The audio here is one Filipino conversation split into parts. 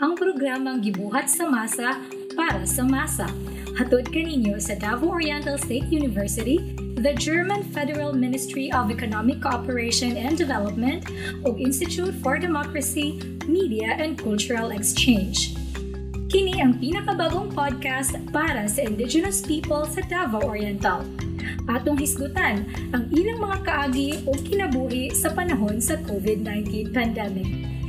ang programang gibuhat sa masa para sa masa. Hatod kaninyo sa Davao Oriental State University, the German Federal Ministry of Economic Cooperation and Development, ug Institute for Democracy, Media and Cultural Exchange. Kini ang pinakabagong podcast para sa Indigenous people sa Davao Oriental. Atong hisgutan ang ilang mga kaagi o kinabuhi sa panahon sa COVID-19 pandemic.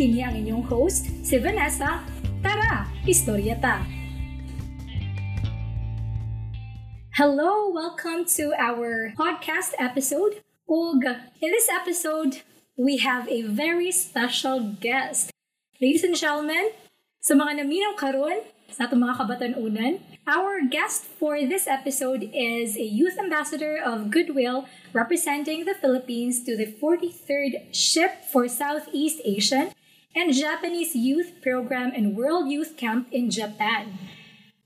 Kini ang inyong host, si Vanessa. Tara, istorya ta! Hello, welcome to our podcast episode. Ug, in this episode, we have a very special guest. Ladies and gentlemen, sa mga naminaw karon sa atong mga kabatanunan, our guest for this episode is a youth ambassador of Goodwill representing the Philippines to the 43rd SHIP for Southeast Asian and Japanese Youth Program and World Youth Camp in Japan.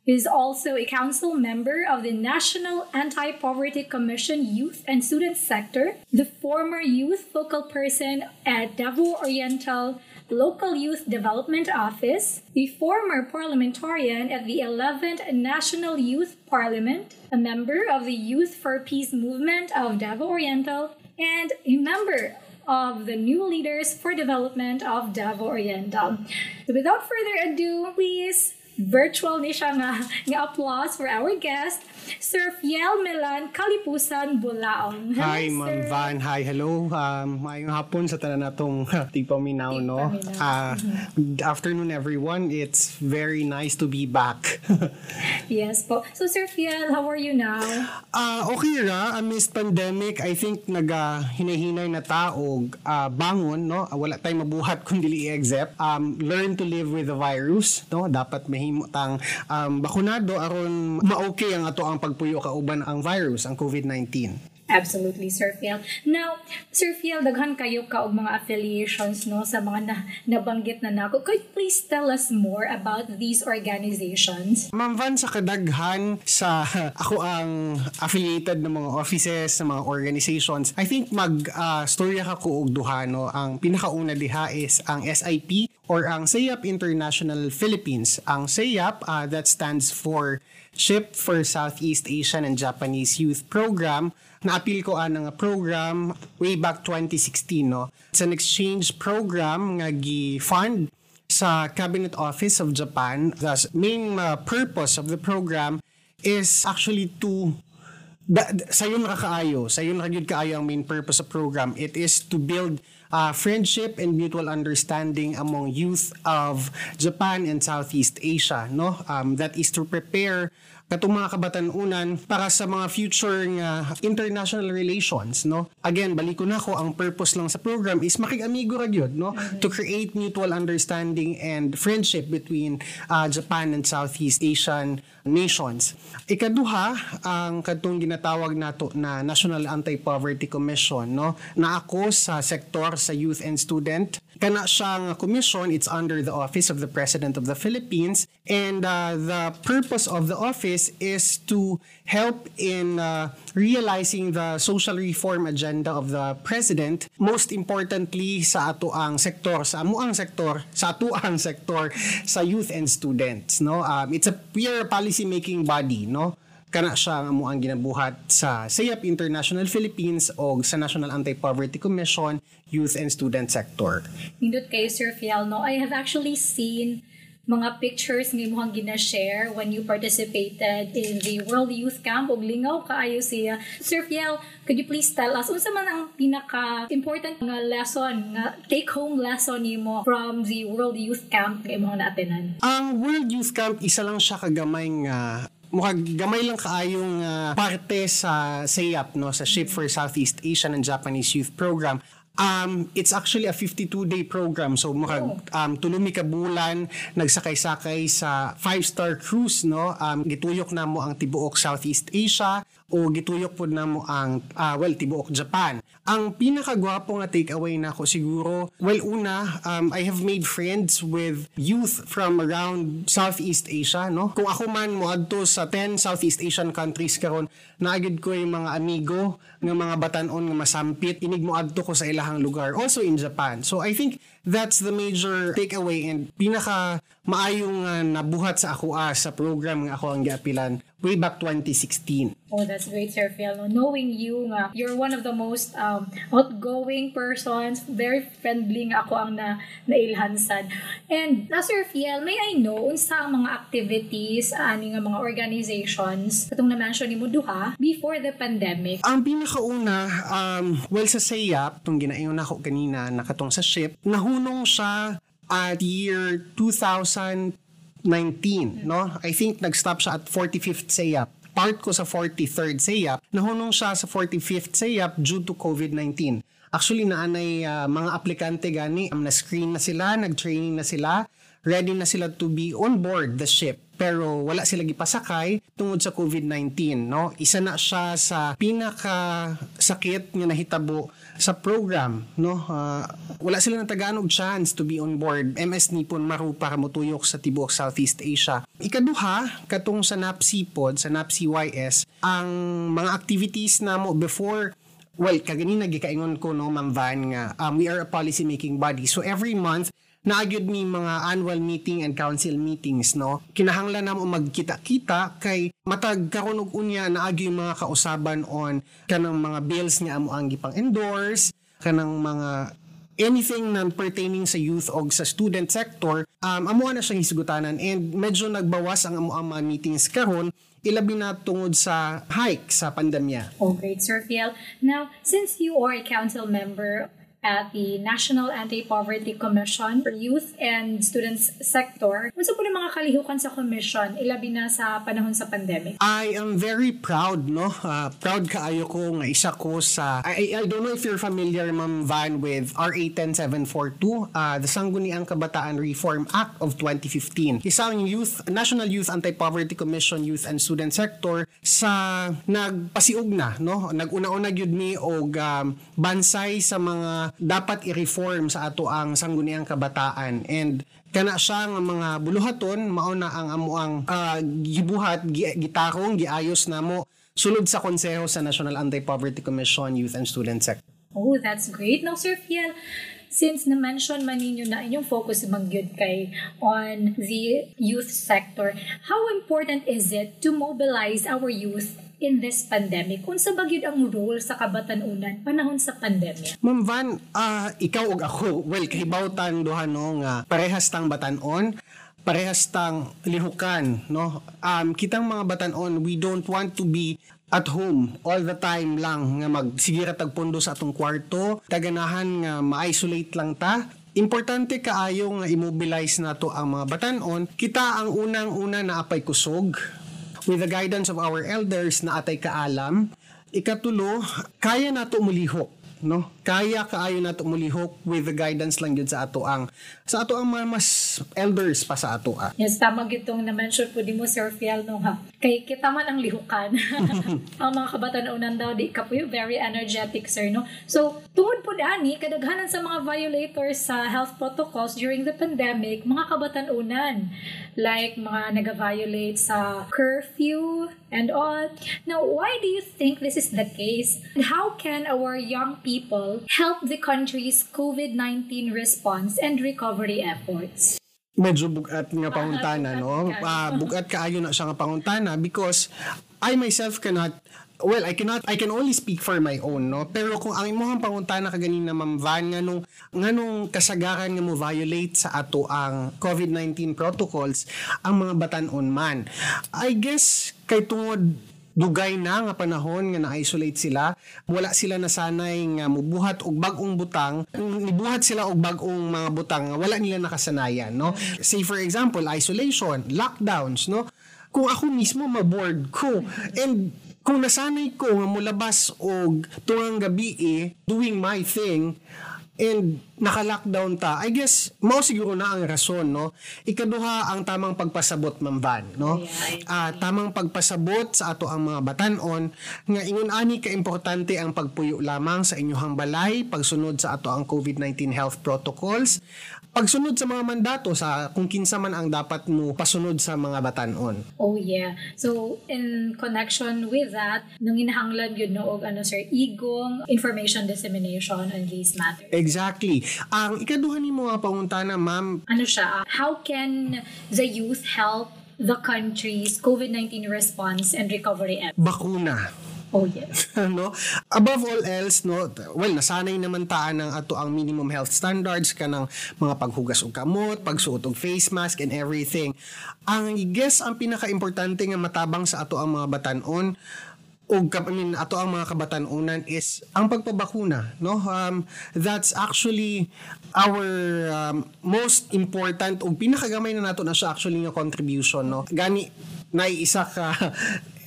He is also a council member of the National Anti Poverty Commission Youth and Student Sector, the former youth focal person at Davao Oriental Local Youth Development Office, the former parliamentarian at the 11th National Youth Parliament, a member of the Youth for Peace movement of Davao Oriental, and a member of the new leaders for development of Davao Oriental. So without further ado, please virtual ni siya nga, nga applause for our guest, Sir Fiel Melan Kalipusan Bulaong. Hello, Hi, Ma'am Van. Hi, hello. Um, mayong hapon sa tanan natong Tigpaminaw, no? Uh, good afternoon, everyone. It's very nice to be back. yes po. So, Sir Fiel, how are you now? Uh, okay ra. Amidst pandemic, I think naga hinahinay na taog uh, bangon, no? Wala tayong mabuhat kung dili i-accept. Um, learn to live with the virus, no? Dapat mahimo tang um, bakunado aron ma-okay ang ato ang pagpuyo kauban ang virus, ang COVID-19. Absolutely, Sir Phil. Now, Sir Phil, daghan kayo ka og mga affiliations no sa mga na, nabanggit na nako. Could you please tell us more about these organizations? Ma'am Van, sa kadaghan sa ako ang affiliated ng mga offices, sa mga organizations, I think mag-storya uh, ka ko og duha no. Ang pinakauna diha is ang SIP or ang SAYAP International Philippines. Ang SAYAP, uh, that stands for Ship for Southeast Asian and Japanese Youth Program na-appeal ko ang nga program way back 2016 no? It's an exchange program nga gi-fund sa Cabinet Office of Japan. The main uh, purpose of the program is actually to da, sa yun nakakaayo sa yun nakagid kaayo ang main purpose of program. It is to build uh, friendship and mutual understanding among youth of Japan and Southeast Asia no? Um, that is to prepare katong mga kabatanunan para sa mga future nga international relations no? Again balik ko na ko ang purpose lang sa program is makig-amigo ra gyud no? Mm-hmm. to create mutual understanding and friendship between uh, Japan and Southeast Asian nations. Ikaduha ang kadtong ginatawag nato na National Anti-Poverty Commission no? Na ako sa sektor sa youth and student kana siyang commission it's under the office of the President of the Philippines and uh, the purpose of the office is to help in uh, realizing the social reform agenda of the president. Most importantly sa ato ang sektor sa amuang sektor sa ato ang sektor sa youth and students no? Um, it's a peer policy making body no kana siya mo ang ginabuhat sa SAYAP International Philippines o sa National Anti-Poverty Commission Youth and Student Sector. Nindot kayo Sir Fiel, no? I have actually seen mga pictures nga mo gina-share when you participated in the World Youth Camp ug lingaw kaayo siya. Sir Fiel, could you please tell us unsa man ang pinaka important nga lesson nga take home lesson nimo from the World Youth Camp nga imong naatenan? Ang World Youth Camp isa lang siya kagamay nga mukhang gamay lang kaayong uh, parte sa SAYAP no sa Ship for Southeast Asian and Japanese Youth Program Um, it's actually a 52-day program. So, maka, oh. um, tulumi ka bulan, nagsakay-sakay sa five-star cruise, no? Um, gituyok na mo ang tibuok Southeast Asia o gituyok po na mo ang, uh, well, tibuok Japan. Ang pinakagwapo nga takeaway na ko siguro, well una, um, I have made friends with youth from around Southeast Asia, no? Kung ako man mo adto sa 10 Southeast Asian countries karon, naagid ko yung mga amigo nga mga batanon nga masampit, inig mo adto ko sa ilahang lugar, also in Japan. So I think that's the major takeaway and pinaka maayong uh, nabuhat sa ako ah, sa program nga ako ang giapilan way back 2016. Oh, that's great, Sir Phil. No, knowing you nga, you're one of the most um, outgoing persons, very friendly nga ako ang na nailhansad. And na Sir Phil, may I know unsa ang mga activities ani nga mga organizations katong na-mention ni mo duha before the pandemic? Ang pinakauna, um, well sa SAYAP, itong ginaiyon ako kanina, nakatong sa ship, nahunong siya at year 2000 19, no? I think nag-stop siya at 45th SAYAP. Part ko sa 43rd SAYAP, nahunong siya sa 45th SAYAP due to COVID-19. Actually, naanay uh, mga aplikante gani, um, na-screen na sila, nag-training na sila, ready na sila to be on board the ship. Pero wala sila gipasakay tungod sa COVID-19 no? Isa na siya sa pinaka sakit nga nahitabo sa program no? Uh, wala sila natagaan og chance to be on board MS Nippon Maru para motuyok sa tibuok Southeast Asia. Ikaduha katong sa NAPSI pod sa NAPSI YS ang mga activities namo before well kaganina gikaingon ko no Ma'am Van nga um, we are a policy making body. So every month naagyod mi mga annual meeting and council meetings no? Kinahanglan namo magkita-kita kay matag karon og unya naagyo mga kausaban on kanang mga bills nga amo ang gipang endorse kanang mga anything non pertaining sa youth o sa student sector um amo na siyang hisgutanan and medyo nagbawas ang amo meetings karon ilabi na tungod sa hike sa pandemya. Oh, great, Sir Fiel. Now, since you are a council member at the National Anti-Poverty Commission for Youth and Students Sector. Unsa po mga kalihukan sa commission ilabi na sa panahon sa pandemic? I am very proud, no? Uh, proud kaayo ko nga isa ko sa I, I don't know if you're familiar Ma'am Van with RA 10742, uh, the Sangguniang Kabataan Reform Act of 2015. Isang youth National Youth Anti-Poverty Commission Youth and Student Sector sa nagpasiug na, no? Naguna-una gyud mi og um, bansay sa mga dapat i-reform sa ato ang sangguniang kabataan and kana siya nga mga buluhaton mao na ang amuang uh, gibuhat gitarong giayos namo sulod sa konseho sa National Anti-Poverty Commission Youth and Student Sector. Oh, that's great. Now, Sir Fiel, since na-mention man ninyo na inyong focus magyud kay on the youth sector, how important is it to mobilize our youth in this pandemic? Unsa ba gyud ang role sa kabatanunan panahon sa pandemya? Ma'am Van, uh, ikaw ug ako, well kahibawtan duha no nga parehas tang batanon parehas tang lihukan no um kitang mga batanon we don't want to be at home all the time lang nga magsigira tagpondo sa atong kwarto taganahan nga ma-isolate lang ta Importante kaayo nga immobilize nato ang mga batanon. Kita ang unang-una na apay kusog with the guidance of our elders na atay kaalam, ikatulo, kaya nato mulihok no kaya kaayo nato mulihok with the guidance lang gyud sa ato ang sa ato ang mas elders pa sa ato ah. Yes, tama gitong na-mention po di mo Sir Fiel no ha. Kay kita man ang lihukan. ang mga kabataan daw di ka po very energetic sir no. So tungod po ani kadaghanan sa mga violators sa health protocols during the pandemic mga kabataan like mga nag-violate sa curfew and all. Now, why do you think this is the case? And how can our young people help the country's COVID-19 response and recovery efforts? medyo bugat nga panguntana no uh, bugat kaayo na siya nga panguntana because I myself cannot well, I cannot I can only speak for my own, no. Pero kung ang imong pangutana kaganina Ma'am Van nganong nganong kasagaran nga mo violate sa ato ang COVID-19 protocols ang mga batan-on man. I guess kay tungod dugay na nga panahon nga na-isolate sila. Wala sila nasanay nga mubuhat og bag-ong butang. Nibuhat sila og bag-ong mga butang nga wala nila nakasanayan no? Say for example isolation lockdowns no? Kung ako mismo maboard ko and kung nasanay ko nga mulabas og tungang gabi eh, doing my thing and naka-lockdown ta, I guess, mao siguro na ang rason, no? Ikaduha ang tamang pagpasabot, Ma'am Van, no? Yeah, Ah, tamang pagpasabot sa ato ang mga batanon, nga ingon ani ka importante ang pagpuyo lamang sa inyong balay, pagsunod sa ato ang COVID-19 health protocols, pagsunod sa mga mandato sa kung kinsa man ang dapat mo pasunod sa mga batanon. Oh yeah. So in connection with that, nang inahanglan yun no og ano sir igong information dissemination on these matters. Exactly. Ang ikaduha ni mga pangutana, ma'am, Ano siya? ah, how can the youth help the country's COVID-19 response and recovery effort? bakuna. Oh yes. no? Above all else no well nasanay naman taan ng ato ang minimum health standards kanang mga paghugas og kamot pagsuot og face mask and everything. Ang I guess ang pinaka-importante nga matabang sa ato ang mga batanon o I mean, ato ang mga kabatanunan is ang pagpabakuna no? Um, that's actually our um, most important o pinakagamay na nato na siya actually nga contribution no? Gani naiisa ka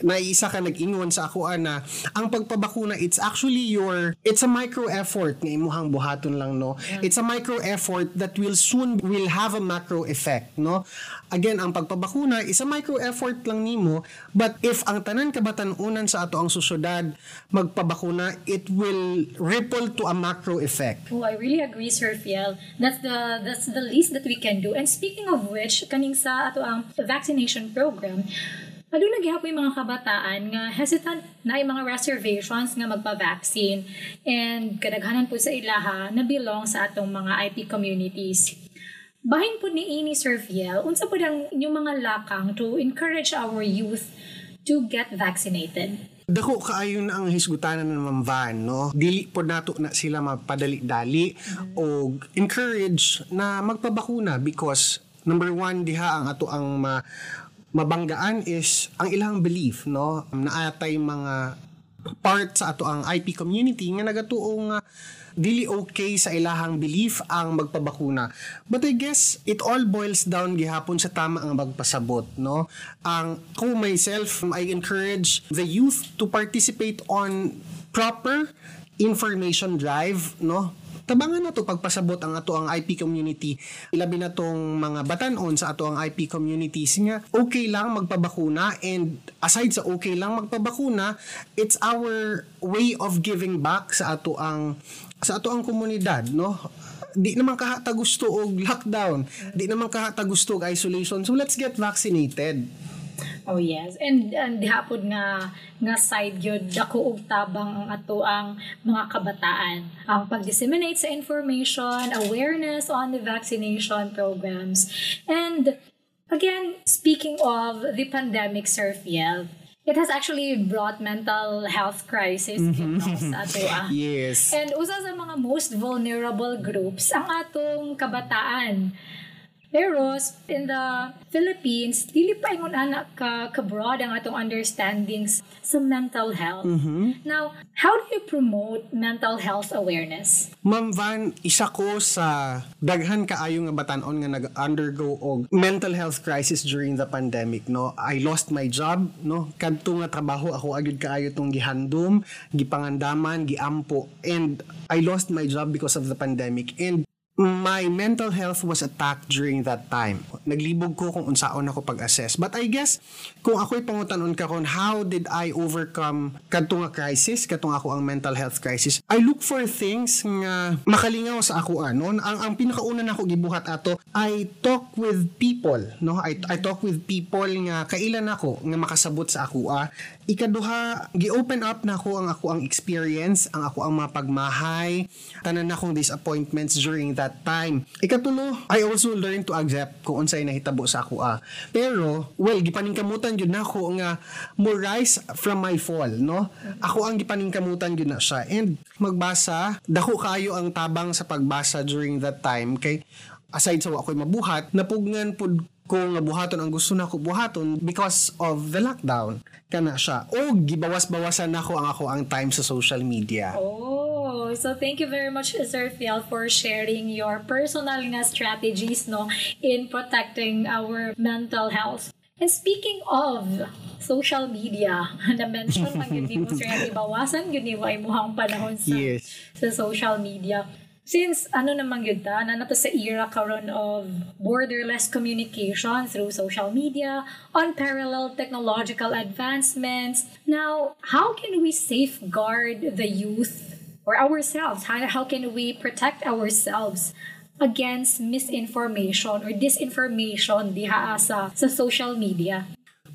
naiisa ka nag-ingon sa ako na ang pagpabakuna it's actually your it's a micro effort nga imuhang buhaton lang no it's a micro effort that will soon will have a macro effect no again ang pagpabakuna is a micro effort lang nimo but if ang tanan kabatanunan sa ato ang susyudad magpabakuna it will ripple to a macro effect Oh, I really agree, Sir Fiel. That's the that's the least that we can do. And speaking of which, kaning sa ato ang vaccination program, Aduna gihapon yung mga kabataan nga hesitant na yung mga reservations nga magpa-vaccine and kadaghanan po sa ilaha na belong sa atong mga IP communities. Bahin po ni ini Sir Fiel, unsa po ang inyong mga lakang to encourage our youth to get vaccinated? Dako kaayo na ang hisgutanan ng Ma'am Van, no? Dili po nato na sila mapadali-dali o encourage na magpabakuna because number one diha ang ato ang ma mabanggaan is ang ilang belief, no? Naatay mga part sa ato ang IP community nga nagatuong nga dili okay sa ilahang belief ang magpabakuna. But I guess it all boils down gihapon sa tama ang magpasabot, no? Ang ako myself, I encourage the youth to participate on proper information drive, no? Tabangan na to pagpasabot ang ato ang IP community. Ilabi na tong mga batanon sa ato ang IP communities nga okay lang magpabakuna and aside sa okay lang magpabakuna, it's our way of giving back sa ato ang sa ato ang komunidad, no? Di naman kahata gusto og lockdown. Di naman kahata gusto og isolation. So let's get vaccinated. Oh yes. And and dihapon nga nga side gyud dako og tabang ang ato ang mga kabataan. Ang pag-disseminate sa information, awareness on the vaccination programs. And again, speaking of the pandemic, Sir Fiel, it has actually brought mental health crisis mm sa ato ah. Yes. And usa sa mga most vulnerable groups ang atong kabataan. Pero in the Philippines, dili pa ingon anak ka kabroad ang atong understandings sa mental health. Now, how do you promote mental health awareness? Ma'am Van, isa ko sa daghan kaayo nga batanon nga nag-undergo og mental health crisis during the pandemic, no. I lost my job, no. Kadto nga trabaho ako agud kaayo tong gihandom, gipangandaman, giampo and I lost my job because of the pandemic and my mental health was attacked during that time. Naglibog ko kung unsaon ako pag-assess. But I guess, kung ako'y pangutanon ka kung how did I overcome kadto nga crisis, kadto nga ako ang mental health crisis, I look for things nga makalingaw sa ako ano. Ang, ang pinakauna na ako gibuhat ato, I talk with people. No? I, I talk with people nga kailan ako nga makasabot sa ako. Ah. Ikaduha, gi-open up na ako ang ako ang experience, ang ako ang mapagmahay, tanan na akong disappointments during that time. Ikatulo, I also learned to accept kung unsay nahitabo sa ako ah. Pero, well, gipaningkamutan jud na ako nga mo rise from my fall, no? Ako ang gipaningkamutan jud na siya. And magbasa, dako kayo ang tabang sa pagbasa during that time kay aside sa ako'y mabuhat, napugnan pud ko nga buhaton ang gusto nako buhaton because of the lockdown kana siya o gibawas-bawasan nako ang ako ang time sa social media Oh, so thank you very much, Sir Fiel, for sharing your personal nga strategies no in protecting our mental health. And speaking of social media, na-mention man yun mo, sir, nga ibawasan yun mo ang panahon sa, Yes. sa social media. Since ano naman yun ta, na nato sa era karon of borderless communication through social media, unparalleled technological advancements. Now, how can we safeguard the youth or ourselves? How, how can we protect ourselves against misinformation or disinformation diha sa, sa social media?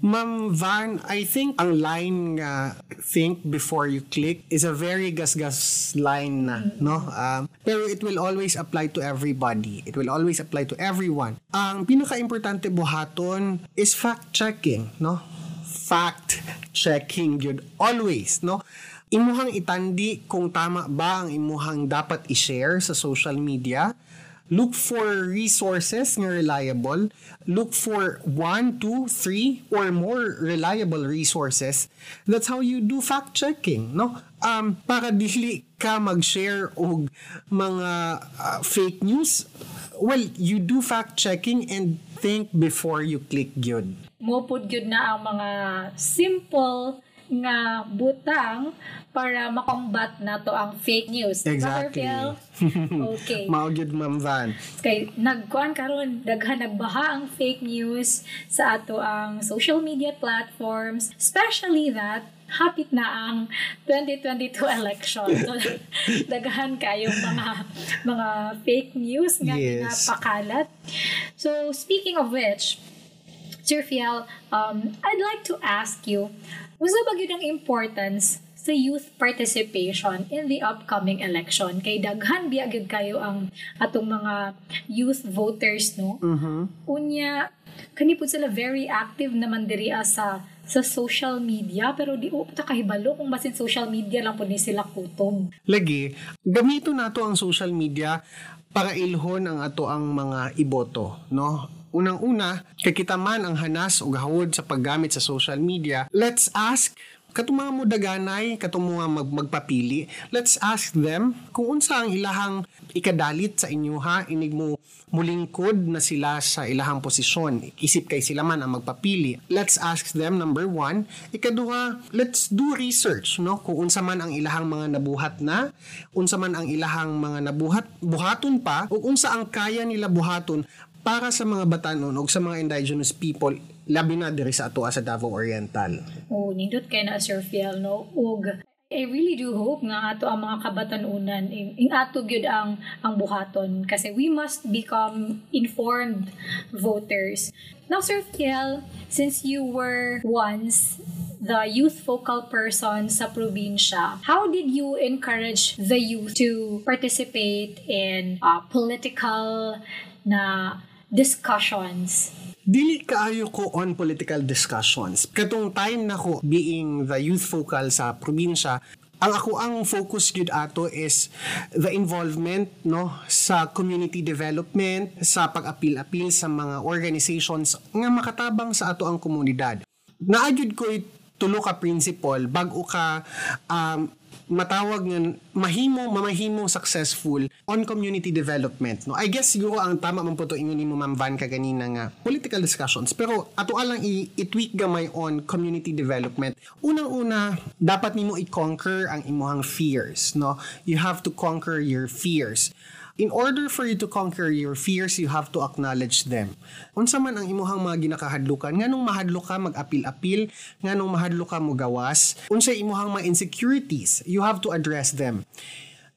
Ma'am Van, I think ang line nga think before you click is a very gas-gas line na, no? Um, pero it will always apply to everybody. It will always apply to everyone. Ang pinaka-importante buhaton is fact-checking, no? Fact-checking yun. Always, no? Imuhang itandi kung tama ba ang imuhang dapat i-share sa social media Look for resources nga reliable. Look for one, two, three, or more reliable resources. That's how you do fact-checking, no? Um, para dili ka mag-share og mga uh, fake news, well, you do fact-checking and think before you click gyud. Mo pud gyud na ang mga simple nga butang para makombat na to ang fake news. Exactly. okay. Maugyod Ma'am Van. Kay nagkuan karon daghan nagbaha ang fake news sa ato ang social media platforms, especially that hapit na ang 2022 election. So, daghan kayong mga mga fake news nga yes. pinapakalat. So, speaking of which, Sir Fiel, um, I'd like to ask you, Usa ba gyud ang importance sa youth participation in the upcoming election? Kay daghan biya gyud kayo ang atong mga youth voters no? Mm-hmm. unya kani pud sila very active naman diri sa sa social media pero di ko ta kahibalo kung basin social media lang pud ni sila kutob. Lagi gamito nato ang social media para ilhon ang ato ang mga iboto no Unang-una, kay kita man ang hanas o gahod sa paggamit sa social media, let's ask katong mga mudaganay, katong mga mag, magpapili, let's ask them kung unsa ang ilahang ikadalit sa inyo ha, inig mo mulingkod na sila sa ilahang posisyon. Isip kay sila man ang magpapili. Let's ask them, number one. Ikaduha, let's do research, no? Kung unsa man ang ilahang mga nabuhat na, unsa man ang ilahang mga nabuhat, buhaton pa, o unsa ang kaya nila buhaton para sa mga batanon o sa mga indigenous people labi na diri sa ato sa Davao Oriental. Oh, nindot kay na Sir Fiel no ug I really do hope nga ato ang mga kabatanunan ing, ing ato gyud ang ang buhaton kasi we must become informed voters. Now Sir Fiel, since you were once the youth focal person sa probinsya, how did you encourage the youth to participate in uh, political na discussions? Dili kaayo ko on political discussions. Katong time na ko being the youth focal sa probinsya, ang ako ang focus gyud ato is the involvement no sa community development sa pag-apil-apil sa mga organizations nga makatabang sa ato ang komunidad. Naadjud ko tulo ka principle bag-o ka um, matawag nga mahimo mamahimo successful on community development no? I guess siguro ang tama man po to ingon mo Ma'am Van ka ganina nga political discussions. Pero ato alang i-tweak gamay on community development. Unang-una dapat nimo i-conquer ang imong fears no? You have to conquer your fears in order for you to conquer your fears, you have to acknowledge them. Unsa man ang imuhang mga ginakahadlukan, nganong mahadlok ka mag-apil-apil, nganong mahadlok ka mo gawas, unsa imuhang mga insecurities, you have to address them.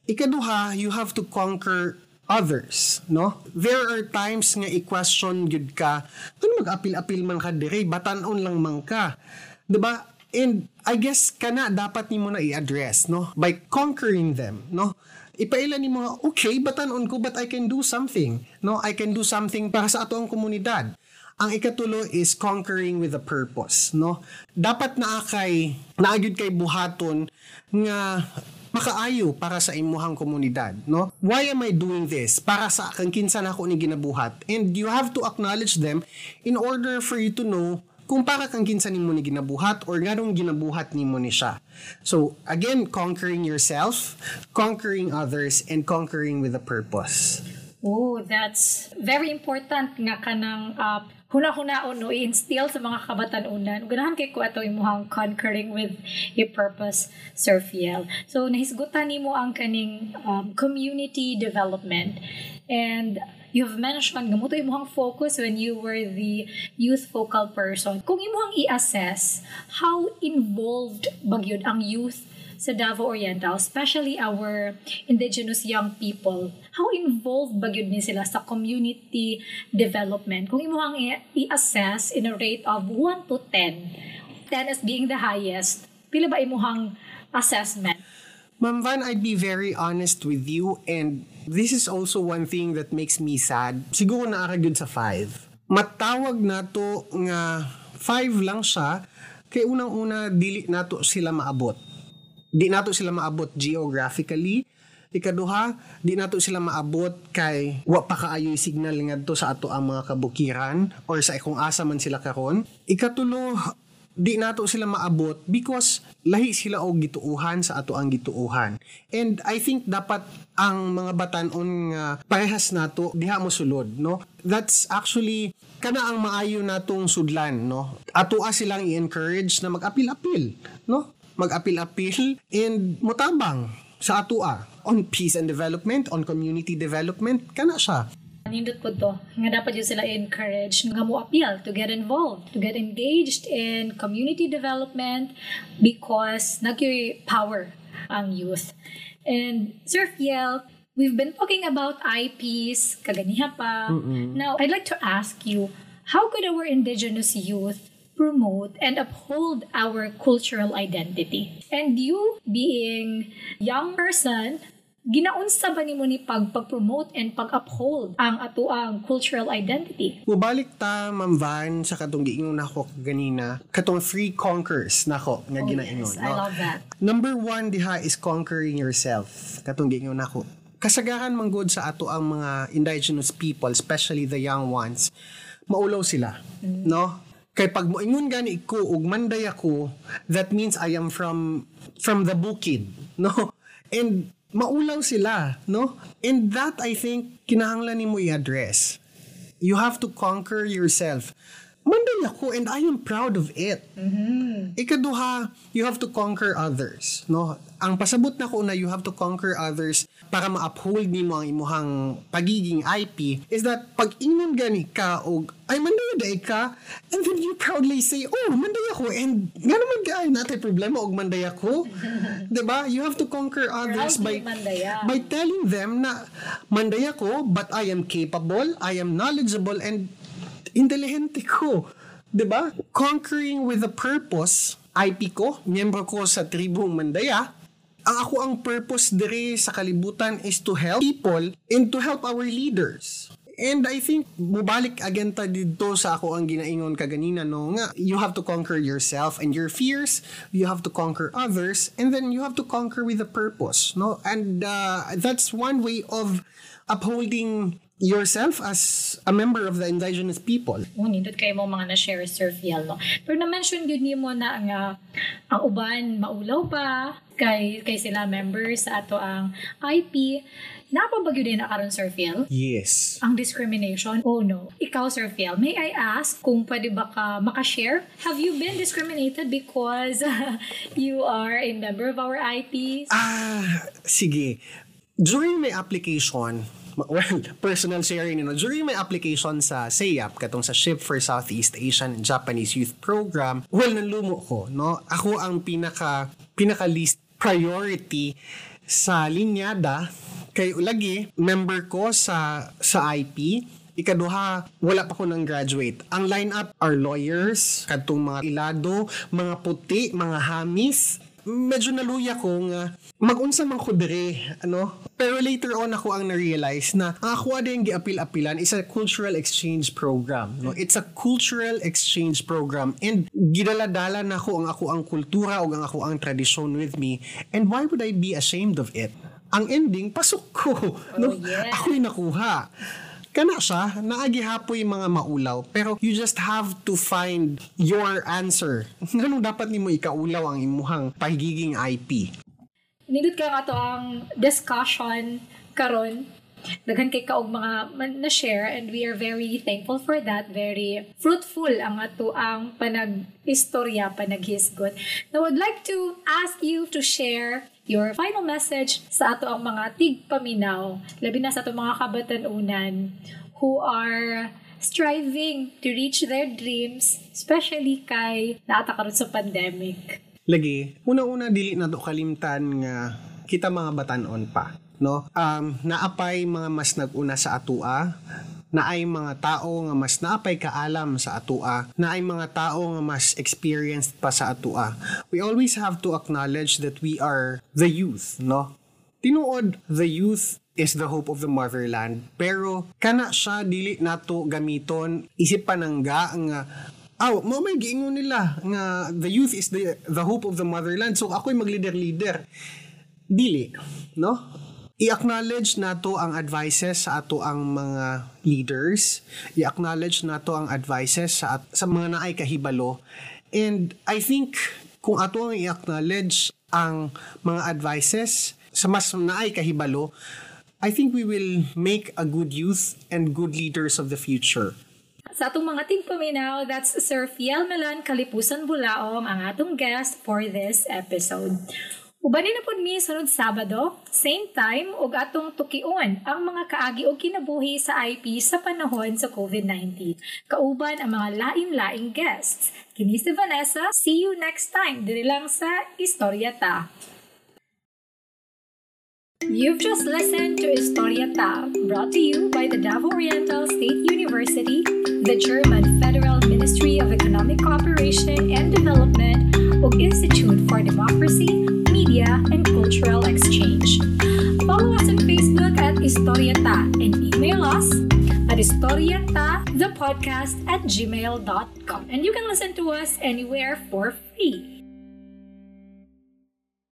Ikaduha, you have to conquer others, no? There are times nga i-question gud ka, kung mag-apil-apil man ka dire, batanon lang man ka. 'Di ba? And I guess kana dapat nimo na i-address, no? By conquering them, no? Ipaila ni mga okay batanon ko but I can do something. No I can do something para sa ato ang komunidad. Ang ikatulo is conquering with a purpose. No dapat naa kay naagid kay buhaton nga makaayo para sa imuhang komunidad. No why am I doing this? Para sa kang kinsa nako ni ginabuhat? And you have to acknowledge them in order for you to know kung para kang kinsa nimo ni ginabuhat or nganong ginabuhat nimo ni siya. So, again, conquering yourself, conquering others, and conquering with a purpose. Oh, that's very important nga kanang uh, huna-hunaon no i-instill sa mga kabatanunan. Ganahan kay ko ato imuhang conquering with a purpose, Sir Fiel. So nahisgutan nimo ang kaning um, community development and you've mentioned gamuto imuhang focus when you were the youth focal person. Kung imuhang i-assess how involved bagyod ang youth sa Davao Oriental, especially our indigenous young people, how involved ba yun sila sa community development? Kung imuhang i-assess in a rate of 1 to 10, 10 as being the highest, pila ba imuhang assessment? Ma'am Van, I'd be very honest with you and this is also one thing that makes me sad. Siguro naaragod sa 5. Matawag na to nga 5 lang siya kay unang-una dili nato sila maabot di nato sila maabot geographically ikaduha di nato sila maabot kay wa pa kaayo signal ngadto sa ato ang mga kabukiran or sa kung asa man sila karon ikatulo di nato sila maabot because lahi sila og gituuhan sa ato ang gituuhan. And I think dapat ang mga batanon nga parehas nato diha mo sulod, no? That's actually kana ang maayo natong sudlan, no? Ato silang i-encourage na mag-apil-apil, no? mag-apil-apil and mutabang sa atua on peace and development, on community development, kana siya. Nindot po to, nga dapat yun sila encourage nga mo appeal to get involved, to get engaged in community development because nagyoy power ang youth. And Sir Fiel, we've been talking about IPs, kaganiha pa. Mm-mm. Now, I'd like to ask you, how could our indigenous youth promote and uphold our cultural identity. And you being young person, ginaunsa ba nimo ni pag pag-promote and pag-uphold ang ato ang cultural identity? Mubalik ta, Ma'am Van, sa katong giingon nako ganina, katong three conquers nako nga oh, ginaingon. Yes, no? I love that. Number one diha is conquering yourself. Katong giingon nako. Kasagaran man good sa ato ang mga indigenous people, especially the young ones, maulaw sila, mm. no? Kay pag moingon gani ko ug manday ako, that means I am from from the bukid, no? And maulaw sila, no? And that I think kinahanglan nimo i-address. You have to conquer yourself. Manday ako and I am proud of it. Mm-hmm. Ikaduha, you have to conquer others, no? Ang pasabot na ko na you have to conquer others para ma-uphold nimo ang imuhang pagiging IP is that pag ingon gani ka og ay manday day ka and then you proudly say oh manday ako and nga naman ay natay problema og manday ako ba you have to conquer others by by telling them na manday ako but I am capable I am knowledgeable and intelihente ko ba? Conquering with a purpose IP ko, miyembro ko sa tribong Mandaya, ang ako ang purpose dire sa kalibutan is to help people and to help our leaders. And I think mubalik again ta dito sa ako ang ginaingon kaganina no? Nga you have to conquer yourself and your fears, you have to conquer others and then you have to conquer with a purpose no? And uh, that's one way of upholding yourself as a member of the indigenous people. Oh, nindot kayo mo mga na-share Sir Fiel, no? Pero na-mention yun niyo mo na ang, uh, ang uban maulaw pa, kay, kay sila members sa ato ang IP. Napabagyo din na karon Sir Phil? Yes. Ang discrimination? Oh no. Ikaw Sir Phil, may I ask kung pwede ba ka makashare? Have you been discriminated because you are a member of our IP? Ah, sige. During my application, well, personal sharing, know, during my application sa SEAP, katong sa SHIP for Southeast Asian and Japanese Youth Program, well, nalumo ko, no? Ako ang pinaka, pinaka least priority sa linyada. Kay lagi member ko sa sa IP ikaduha wala pa ko nang graduate. Ang lineup are lawyers kadtong mga ilado mga puti mga hamis medyo naluya ko nga magunsa man ko dire ano? Pero later on ako ang na-realize na ang ako din giapil-apilan is a cultural exchange program no? It's a cultural exchange program and gidaladala na ko ang ako ang kultura ug ang ako ang tradisyon with me. And why would I be ashamed of it? Ang ending pasok ko no? Oh, yeah. ako'y nakuha kana siya naagihapoy mga maulaw pero you just have to find your answer nganong dapat nimo ikaulaw ang imuhang pagiging IP nindot ka nga to ang discussion karon daghan kay kaog mga na-share and we are very thankful for that. Very fruitful ang ato ang panag-istorya, panaghisgot. Now, I would like to ask you to share your final message sa ato ang mga tigpaminaw, labi na sa ato mga kabatanunan who are striving to reach their dreams, especially kay naata karon sa pandemic. Lagi, una-una dili na to kalimtan nga kita mga batanon pa no um naapay mga mas naguna sa atua naay mga tao nga mas naapay kaalam sa atua naay mga tao nga mas experienced pa sa atua we always have to acknowledge that we are the youth no tinuod the youth is the hope of the motherland pero kana siya dili nato gamiton isip panangga nga Aw, oh, mo may giingon nila nga the youth is the the hope of the motherland. So ako'y mag-leader-leader. Dili, no? I-acknowledge nato ang advices sa ato ang mga leaders. I-acknowledge nato ang advices sa sa mga naay kahibalo. And I think kung ato ang i-acknowledge ang mga advices sa mas naay kahibalo, I think we will make a good youth and good leaders of the future. Sa atong mga tingpaminaw, that's Sir Fiel Melan Kalipusan Bulaong ang atong guest for this episode. Ubanin na pod mi sunod Sabado, same time ug atong tukion ang mga kaagi og kinabuhi sa IP sa panahon sa COVID-19. Kauban ang mga lain-laing guests. Kini si Vanessa. See you next time diri lang sa Istorya Ta. You've just listened to Historieta, brought to you by the Davao Oriental State University, the German Federal Ministry of Economic Cooperation and Development, ug Institute for Democracy, And Cultural Exchange. Follow us on Facebook at Historieta and email us at historieta, the podcast at gmail.com. And you can listen to us anywhere for free.